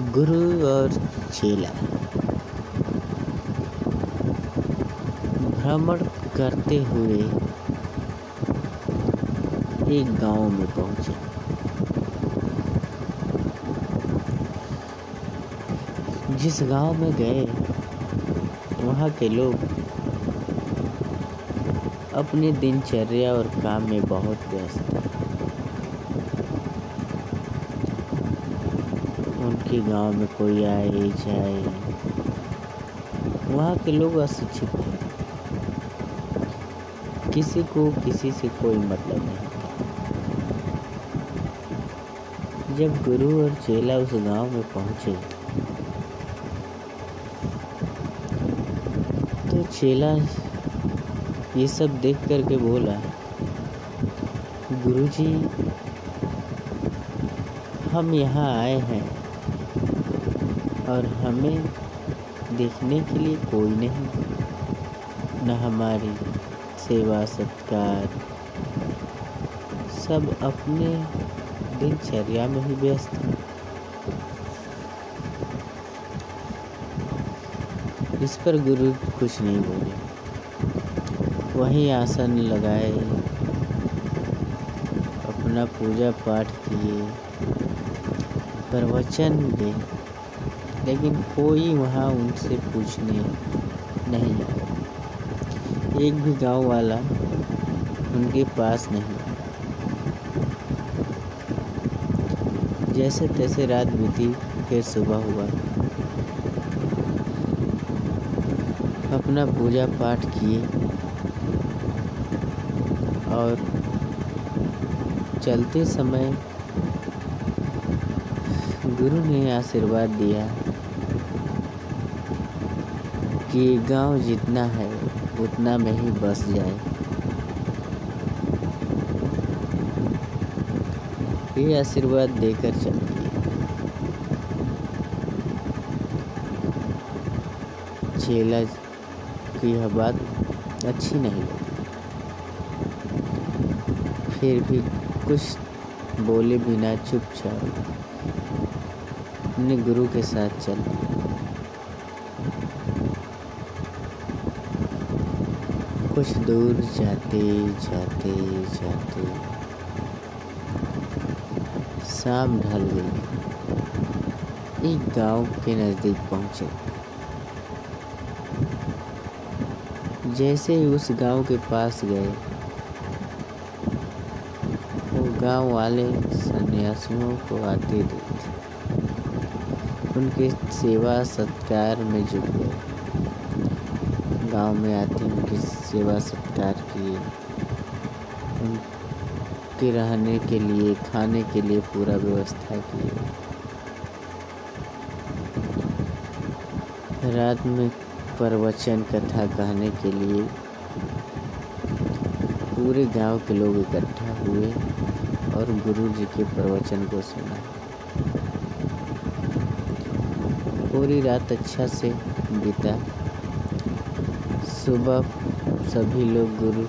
गुरु और चेला। भ्रमण करते हुए एक गाँव में पहुँचे। जिस गाँव में गए, वहाँ के लोग अपनी दिनचर्या और काम में बहुत व्यस्त थे गाँव में कोई आए, जाए। वहाँ के लोग अशिक्षित थे किसी को किसी से कोई मतलब नहीं था। जब गुरु और चेला उस गाँव में पहुँचे तो चेला ये सब देख करके बोला, गुरुजी, हम यहाँ आए हैं। और हमें देखने के लिए कोई नहीं। न हमारी सेवा, सत्कार, सब अपने दिनचर्या में ही व्यस्त। इस पर गुरु कुछ नहीं बोले। वहीं आसन लगाए, अपना पूजा पाठ किए। प्रवचन दे। लेकिन कोई वहाँ उनसे पूछने नहीं। आया एक भी गाँव वाला उनके पास नहीं। जैसे तैसे रात बीती, फिर सुबह हुआ। अपना पूजा पाठ किए और चलते समय गुरु ने आशीर्वाद दिया कि गाँव जितना है, उतना में ही बस जाए। ये आशीर्वाद देकर चल दिए चेला की यह बात अच्छी नहीं लगी। फिर भी कुछ बोले बिना चुपचाप अपने गुरु के साथ चल। कुछ दूर जाते जाते जाते शाम ढल गई। एक गाँव के नज़दीक पहुँचे। जैसे ही उस गाँव के पास गए, वो गाँव वाले सन्यासियों को आते देखे। उनके सेवा सत्कार में जुट गए। गाँव में आते उनकी सेवा सत्कार किए। उनके रहने के लिए, खाने के लिए पूरा व्यवस्था किए रात में प्रवचन, कथा कहने के लिए पूरे गाँव के लोग इकट्ठा हुए और गुरु जी के प्रवचन को सुना। पूरी रात अच्छा से बीता। सुबह सभी लोग गुरु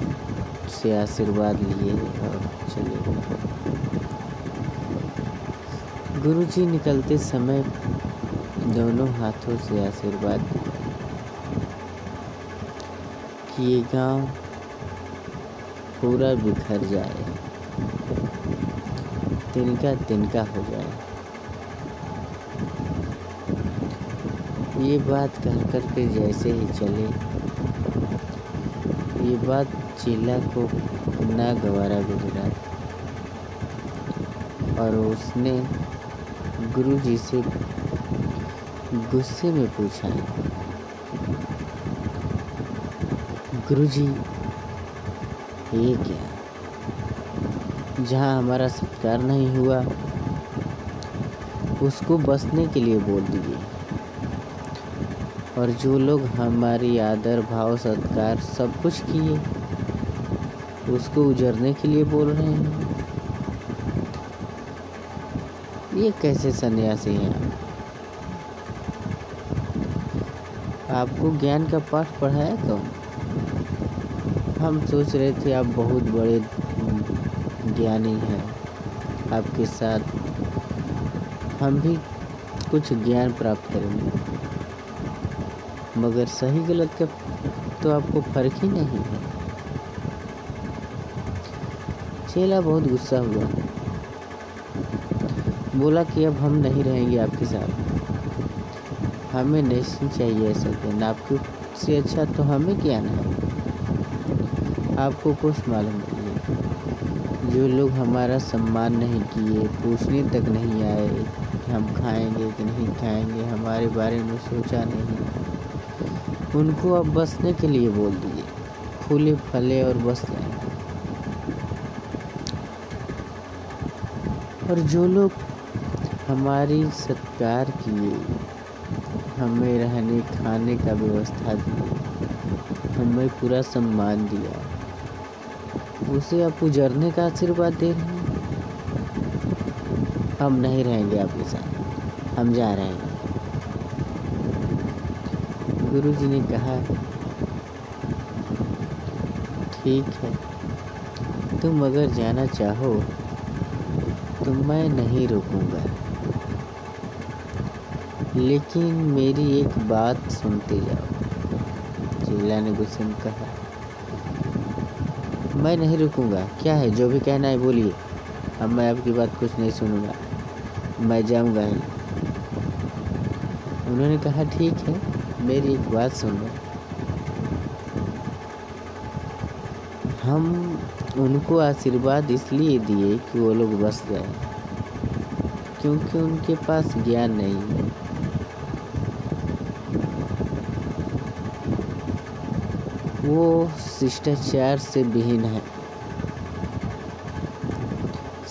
से आशीर्वाद लिए और चले गए। गुरु जी निकलते समय दोनों हाथों से आशीर्वाद कि ये गाँव पूरा बिखर जाए। तिनका तिनका हो जाए। ये बात कह कर के जैसे ही चले। ये बात चीला को ना गवारा गुजरा और उसने गुरु जी से गुस्से में पूछा गुरु जी ये क्या? जहाँ हमारा सत्कार नहीं हुआ, उसको बसने के लिए बोल दीजिए और जो लोग हमारी आदर, भाव, सत्कार सब कुछ किए, उसको उजरने के लिए बोल रहे हैं। ये कैसे सन्यासी हैं? आपको ज्ञान का पाठ पढ़ाया कौन? हम सोच रहे थे आप बहुत बड़े ज्ञानी हैं। आपके साथ हम भी कुछ ज्ञान प्राप्त करेंगे। मगर सही गलत का तो आपको फ़र्क ही नहीं है। चेला बहुत गुस्सा हुआ। बोला कि अब हम नहीं रहेंगे आपके साथ। हमें नहीं चाहिए ऐसा ज्ञान आपके से अच्छा तो हमें ज्ञान है आपको कुछ मालूम नहीं है। जो लोग हमारा सम्मान नहीं किए, पूछने तक नहीं आए कि हम खाएँगे कि नहीं खाएँगे, हमारे बारे में सोचा नहीं। उनको आप बसने के लिए बोल दीजिए। फूले फले और बस लें और जो लोग हमारी सत्कार किए, हमें रहने, खाने का व्यवस्था दी, हमें पूरा सम्मान दिया, उसे आप उजरने का आशीर्वाद दे रहे हैं? हम नहीं रहेंगे आपके साथ। हम जा रहे हैं। गुरु जी ने कहा, ठीक है, तुम अगर जाना चाहो तो मैं नहीं रोकूँगा। लेकिन मेरी एक बात सुनते जाओ चेला ने गुस्से में कहा। मैं नहीं रुकूँगा। क्या है? जो भी कहना है बोलिए। अब मैं आपकी बात कुछ नहीं सुनूँगा। मैं जाऊँगा ही। उन्होंने कहा, ठीक है। मेरी एक बात सुनो। हम उनको आशीर्वाद इसलिए दिए कि वो लोग बस गए क्योंकि उनके पास ज्ञान नहीं है। वो शिष्टाचार से विहीन है।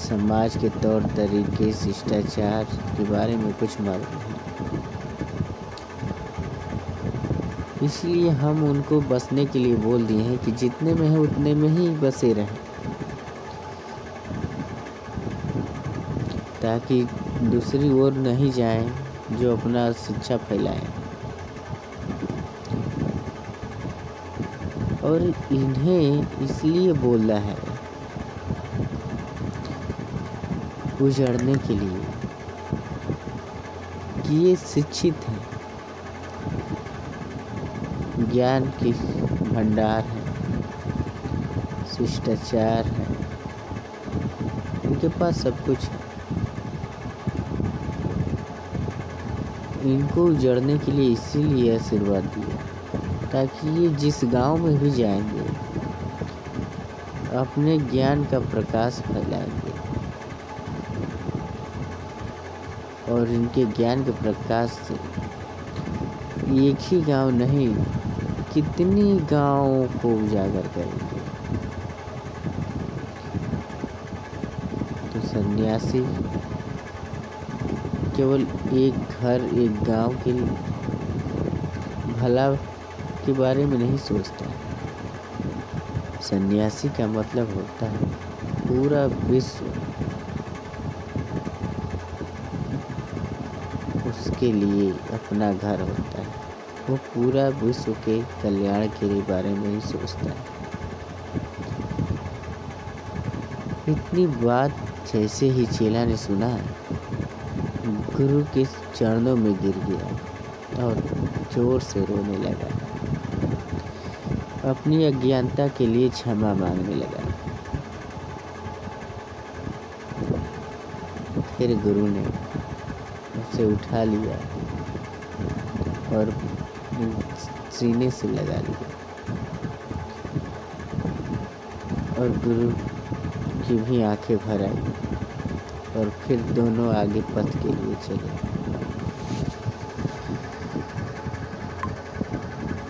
समाज के तौर तरीके शिष्टाचार के बारे में कुछ मालूम नहीं। इसलिए हम उनको बसने के लिए बोल दिए हैं कि जितने में है, उतने में ही बसे रहें। ताकि दूसरी ओर नहीं जाए, जो अपना शिक्षा फैलाए। और इन्हें इसलिए बोला है, उजड़ने के लिए, कि ये शिक्षित हैं। ज्ञान की भंडार है, शिष्टाचार है। इनके पास सब कुछ है। इनको उजड़ने के लिए इसीलिए आशीर्वाद दिया, ताकि ये जिस गाँव में भी जाएँगे, अपने ज्ञान का प्रकाश फैलाएँगे। और इनके ज्ञान के प्रकाश से एक ही गाँव नहीं कितनी गाँवों को उजागर करेंगे तो सन्यासी, केवल एक घर, एक गाँव के भला के बारे में नहीं सोचता। सन्यासी का मतलब होता है पूरा विश्व उसके लिए अपना घर होता है। वो पूरा विश्व के कल्याण के बारे में ही सोचता है। इतनी बात जैसे ही चेला ने सुना, गुरु के चरणों में गिर गया और ज़ोर से रोने लगा। अपनी अज्ञानता के लिए क्षमा मांगने लगा। फिर गुरु ने उसे उठा लिया और सीने से लगा लिया। और गुरु की भी आँखें भर आई और फिर दोनों आगे पथ के लिए चले।